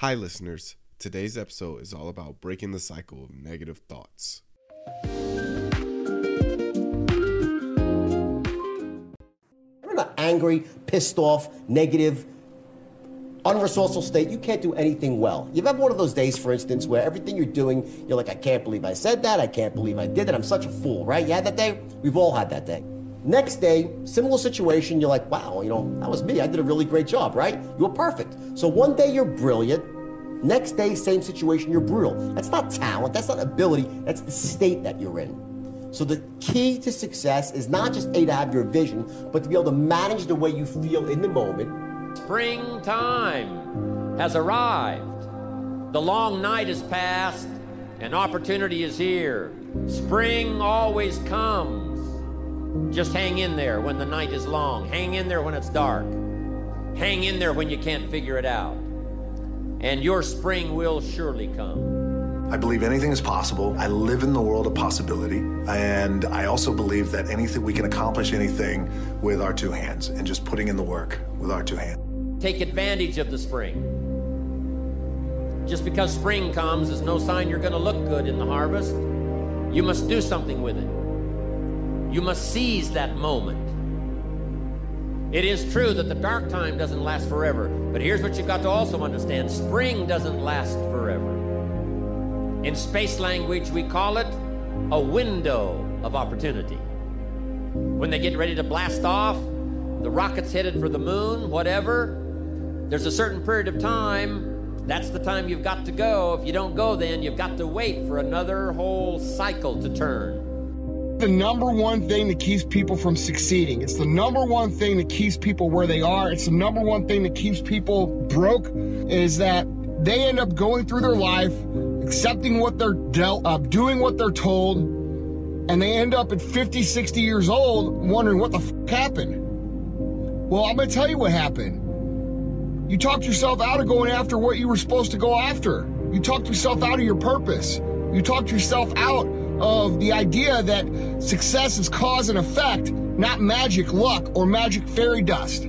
Hi, listeners. Today's episode is all about breaking the cycle of negative thoughts. Remember, angry, pissed off, negative, unresourceful state, you can't do anything well. You've had one of those days, for instance, where everything you're doing, you're like, I can't believe I said that, I can't believe I did that, I'm such a fool, right? You had that day? We've all had that day. Next day, similar situation, you're like, wow, you know, that was me. I did a really great job, right? You were perfect. So one day you're brilliant. Next day, same situation, you're brutal. That's not talent, that's not ability, that's the state that you're in. So the key to success is not just A, to have your vision, but to be able to manage the way you feel in the moment. Springtime has arrived. The long night is past, and opportunity is here. Spring always comes. Just hang in there when the night is long. Hang in there when it's dark. Hang in there when you can't figure it out. And your spring will surely come. I believe anything is possible. I live in the world of possibility. And I also believe that anything we can accomplish anything with our two hands and just putting in the work with our two hands. Take advantage of the spring. Just because spring comes is no sign you're going to look good in the harvest. You must do something with it. You must seize that moment. It is true that the dark time doesn't last forever, but here's what you've got to also understand spring doesn't last forever. In space language, we call it a window of opportunity. When they get ready to blast off, the rocket's headed for the moon, whatever, there's a certain period of time. That's the time you've got to go. If you don't go, then you've got to wait for another whole cycle to turn the number one thing that keeps people from succeeding. It's the number one thing that keeps people where they are. It's the number one thing that keeps people broke is that they end up going through their life, accepting what they're dealt, uh, doing what they're told, and they end up at 50, 60 years old wondering what the happened. Well, I'm going to tell you what happened. You talked yourself out of going after what you were supposed to go after. You talked yourself out of your purpose. You talked yourself out of the idea that success is cause and effect, not magic luck or magic fairy dust.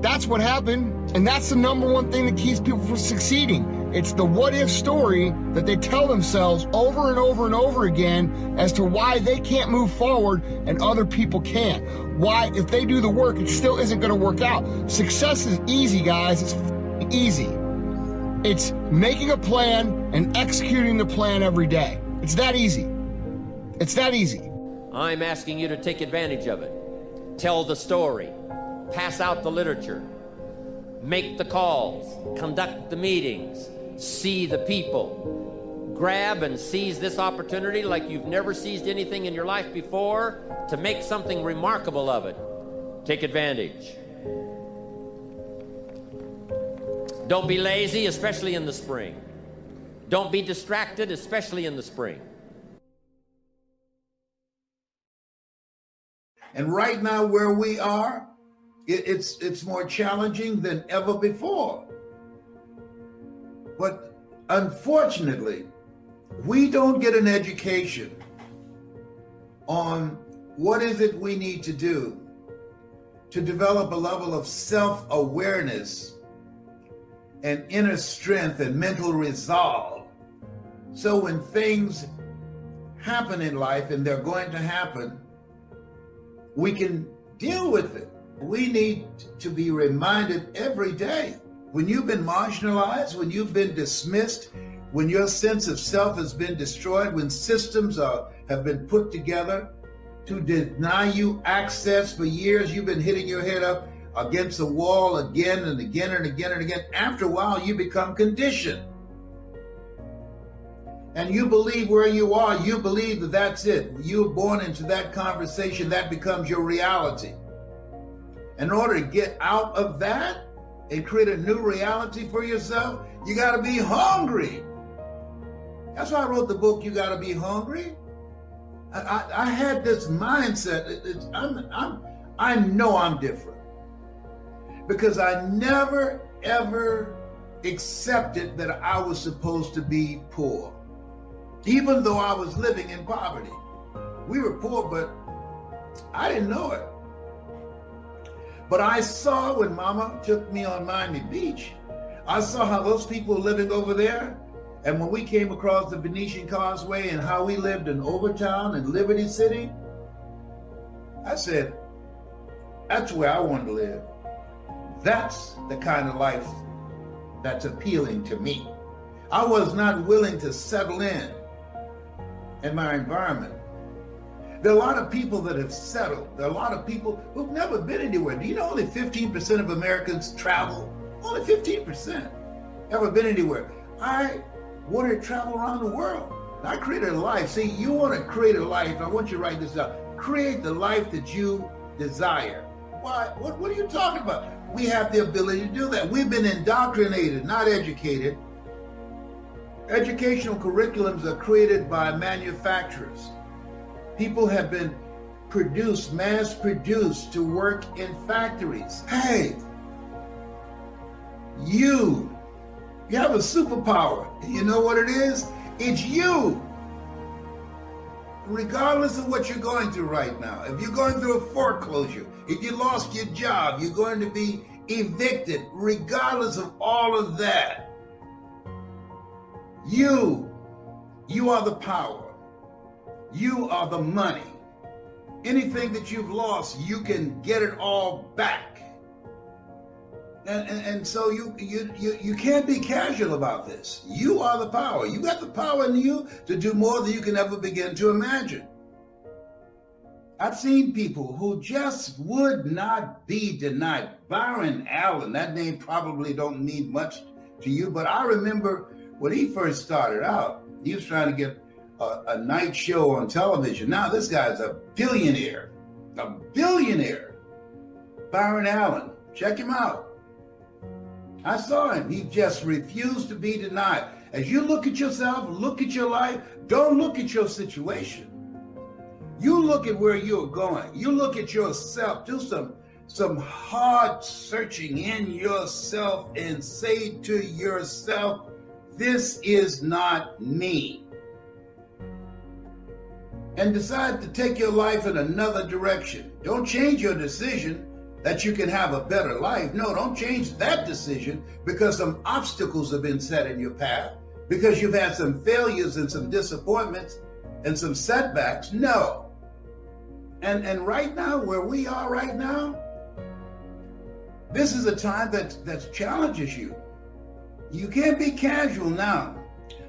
That's what happened, and that's the number one thing that keeps people from succeeding. It's the what if story that they tell themselves over and over and over again as to why they can't move forward and other people can't. Why, if they do the work, it still isn't going to work out. Success is easy, guys. It's easy. It's making a plan and executing the plan every day. It's that easy. It's that easy. I'm asking you to take advantage of it. Tell the story. Pass out the literature. Make the calls. Conduct the meetings. See the people. Grab and seize this opportunity like you've never seized anything in your life before to make something remarkable of it. Take advantage. Don't be lazy, especially in the spring. Don't be distracted, especially in the spring. And right now, where we are, it, it's it's more challenging than ever before. But unfortunately, we don't get an education on what is it we need to do to develop a level of self-awareness and inner strength and mental resolve. So when things happen in life and they're going to happen, we can deal with it. We need to be reminded every day when you've been marginalized, when you've been dismissed, when your sense of self has been destroyed, when systems are, have been put together to deny you access for years, you've been hitting your head up against the wall again and again and again and again. After a while, you become conditioned and you believe where you are, you believe that that's it. You were born into that conversation, that becomes your reality. In order to get out of that and create a new reality for yourself, you got to be hungry. That's why I wrote the book, You Got to Be Hungry. I, I, I had this mindset. It, I'm, I'm, I know I'm different because I never, ever accepted that I was supposed to be poor even though I was living in poverty. We were poor, but I didn't know it. But I saw when Mama took me on Miami Beach, I saw how those people living over there. And when we came across the Venetian Causeway and how we lived in Overtown and Liberty City, I said, that's where I want to live. That's the kind of life that's appealing to me. I was not willing to settle in in my environment. There are a lot of people that have settled. There are a lot of people who've never been anywhere. Do you know only 15% of Americans travel? Only 15% ever been anywhere. I want to travel around the world. I created a life. See, you want to create a life. I want you to write this down. Create the life that you desire. Why? What, what are you talking about? We have the ability to do that. We've been indoctrinated, not educated. Educational curriculums are created by manufacturers. People have been produced, mass produced to work in factories. Hey, you, you have a superpower. You know what it is? It's you. Regardless of what you're going through right now, if you're going through a foreclosure, if you lost your job, you're going to be evicted, regardless of all of that. You, you are the power. You are the money. Anything that you've lost, you can get it all back. And, and, and, so you, you you you can't be casual about this. You are the power. You got the power in you to do more than you can ever begin to imagine. I've seen people who just would not be denied. Byron Allen, that name probably don't mean much to you, but I remember when he first started out, he was trying to get a, a night show on television. Now this guy's a billionaire, a billionaire. Byron Allen, check him out. I saw him. He just refused to be denied. As you look at yourself, look at your life, don't look at your situation. You look at where you're going. You look at yourself. Do some some hard searching in yourself and say to yourself, this is not me and decide to take your life in another direction. Don't change your decision that you can have a better life. No, don't change that decision because some obstacles have been set in your path, because you've had some failures and some disappointments and some setbacks. No. And and right now, where we are right now, this is a time that that challenges you. You can't be casual now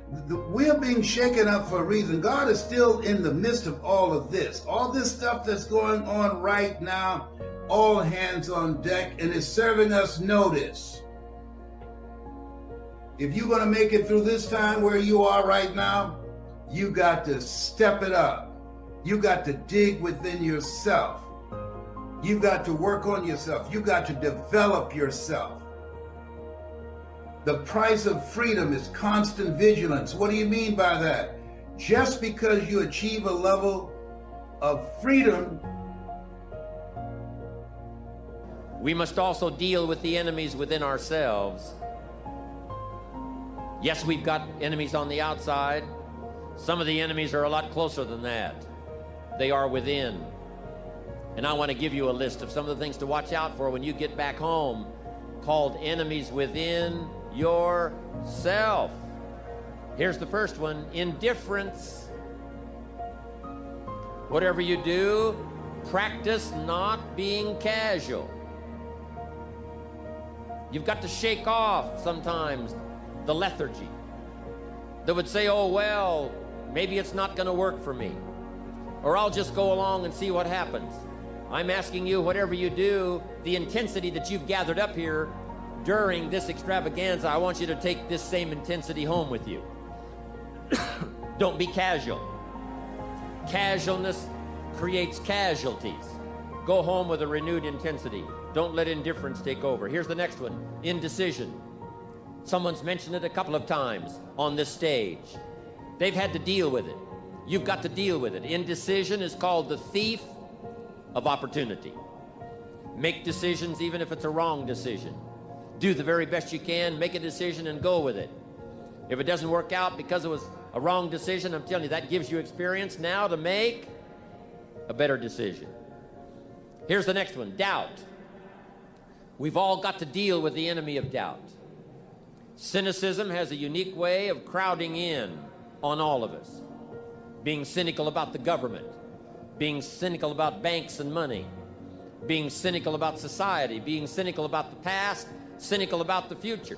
we're being shaken up for a reason. God is still in the midst of all of this. All this stuff that's going on right now, all hands on deck, and is serving us notice. If you're going to make it through this time where you are right now, you got to step it up. You got to dig within yourself. You got to work on yourself. You got to develop yourself. The price of freedom is constant vigilance. What do you mean by that? Just because you achieve a level of freedom, we must also deal with the enemies within ourselves. Yes, we've got enemies on the outside. Some of the enemies are a lot closer than that. They are within. And I want to give you a list of some of the things to watch out for when you get back home called enemies within yourself. Here's the first one indifference. Whatever you do, practice not being casual. You've got to shake off sometimes the lethargy that would say, oh, well, maybe it's not going to work for me. Or I'll just go along and see what happens. I'm asking you, whatever you do, the intensity that you've gathered up here during this extravaganza, I want you to take this same intensity home with you. Don't be casual. Casualness creates casualties. Go home with a renewed intensity. Don't let indifference take over. Here's the next one indecision. Someone's mentioned it a couple of times on this stage. They've had to deal with it. You've got to deal with it. Indecision is called the thief of opportunity. Make decisions even if it's a wrong decision do the very best you can, make a decision, and go with it. If it doesn't work out because it was a wrong decision, I'm telling you, that gives you experience now to make a better decision. Here's the next one doubt. We've all got to deal with the enemy of doubt. Cynicism has a unique way of crowding in on all of us. Being cynical about the government, being cynical about banks and money, being cynical about society, being cynical about the past, cynical about the future.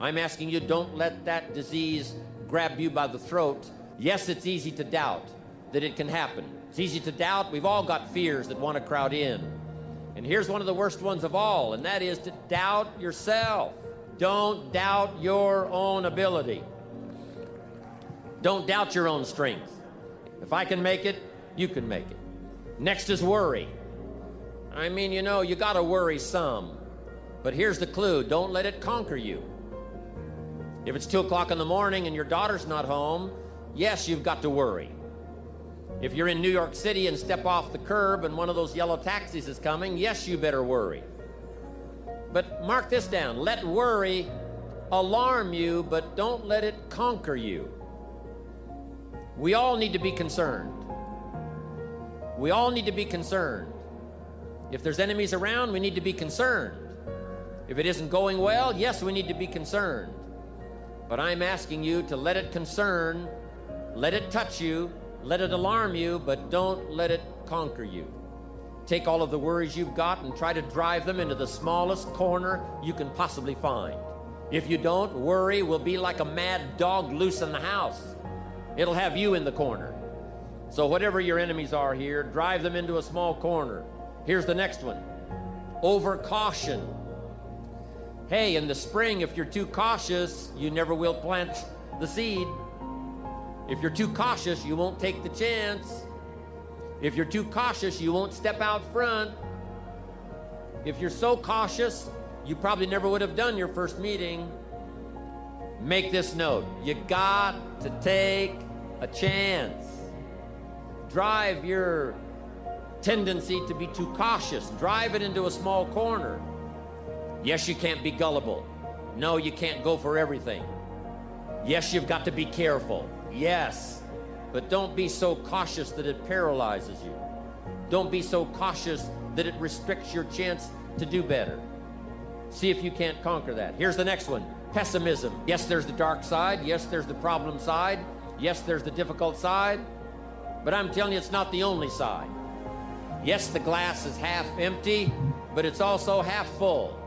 I'm asking you, don't let that disease grab you by the throat. Yes, it's easy to doubt that it can happen. It's easy to doubt. We've all got fears that want to crowd in. And here's one of the worst ones of all, and that is to doubt yourself. Don't doubt your own ability. Don't doubt your own strength. If I can make it, you can make it. Next is worry. I mean, you know, you got to worry some. But here's the clue don't let it conquer you. If it's 2 o'clock in the morning and your daughter's not home, yes, you've got to worry. If you're in New York City and step off the curb and one of those yellow taxis is coming, yes, you better worry. But mark this down let worry alarm you, but don't let it conquer you. We all need to be concerned. We all need to be concerned. If there's enemies around, we need to be concerned. If it isn't going well, yes, we need to be concerned. But I'm asking you to let it concern, let it touch you, let it alarm you, but don't let it conquer you. Take all of the worries you've got and try to drive them into the smallest corner you can possibly find. If you don't, worry will be like a mad dog loose in the house. It'll have you in the corner. So, whatever your enemies are here, drive them into a small corner. Here's the next one over caution. Hey, in the spring, if you're too cautious, you never will plant the seed. If you're too cautious, you won't take the chance. If you're too cautious, you won't step out front. If you're so cautious, you probably never would have done your first meeting. Make this note you got to take a chance. Drive your tendency to be too cautious, drive it into a small corner. Yes, you can't be gullible. No, you can't go for everything. Yes, you've got to be careful. Yes. But don't be so cautious that it paralyzes you. Don't be so cautious that it restricts your chance to do better. See if you can't conquer that. Here's the next one pessimism. Yes, there's the dark side. Yes, there's the problem side. Yes, there's the difficult side. But I'm telling you, it's not the only side. Yes, the glass is half empty, but it's also half full.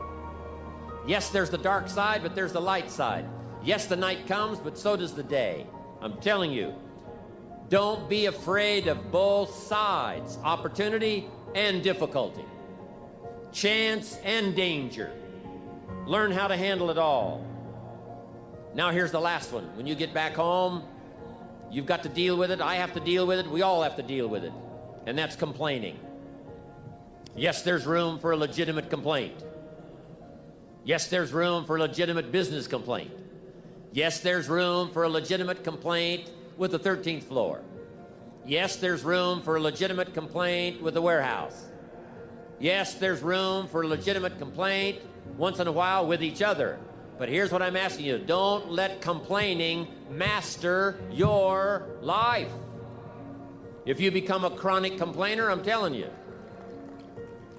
Yes, there's the dark side, but there's the light side. Yes, the night comes, but so does the day. I'm telling you, don't be afraid of both sides opportunity and difficulty, chance and danger. Learn how to handle it all. Now, here's the last one. When you get back home, you've got to deal with it. I have to deal with it. We all have to deal with it. And that's complaining. Yes, there's room for a legitimate complaint. Yes, there's room for a legitimate business complaint. Yes, there's room for a legitimate complaint with the 13th floor. Yes, there's room for a legitimate complaint with the warehouse. Yes, there's room for a legitimate complaint once in a while with each other. But here's what I'm asking you don't let complaining master your life. If you become a chronic complainer, I'm telling you,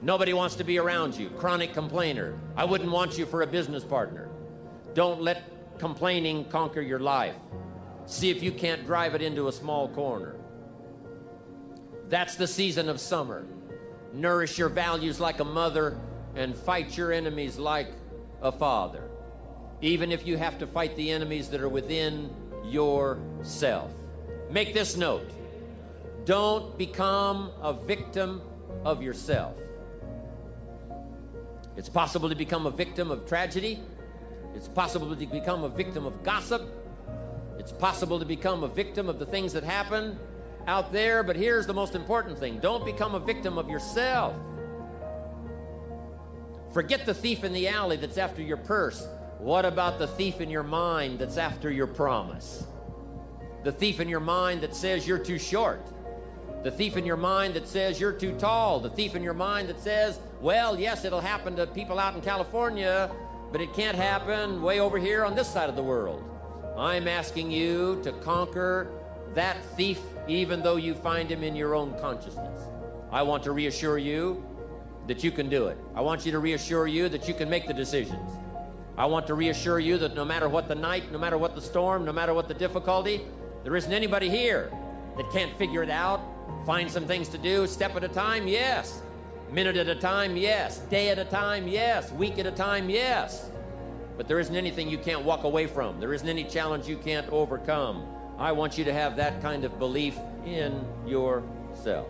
nobody wants to be around you. Chronic complainer. I wouldn't want you for a business partner. Don't let complaining conquer your life. See if you can't drive it into a small corner. That's the season of summer. Nourish your values like a mother and fight your enemies like a father. Even if you have to fight the enemies that are within yourself. Make this note don't become a victim of yourself. It's possible to become a victim of tragedy. It's possible to become a victim of gossip. It's possible to become a victim of the things that happen out there. But here's the most important thing don't become a victim of yourself. Forget the thief in the alley that's after your purse. What about the thief in your mind that's after your promise? The thief in your mind that says you're too short. The thief in your mind that says you're too tall. The thief in your mind that says, well, yes, it'll happen to people out in California, but it can't happen way over here on this side of the world. I'm asking you to conquer that thief even though you find him in your own consciousness. I want to reassure you that you can do it. I want you to reassure you that you can make the decisions. I want to reassure you that no matter what the night, no matter what the storm, no matter what the difficulty, there isn't anybody here that can't figure it out, find some things to do, step at a time, yes. Minute at a time, yes. Day at a time, yes. Week at a time, yes. But there isn't anything you can't walk away from. There isn't any challenge you can't overcome. I want you to have that kind of belief in yourself.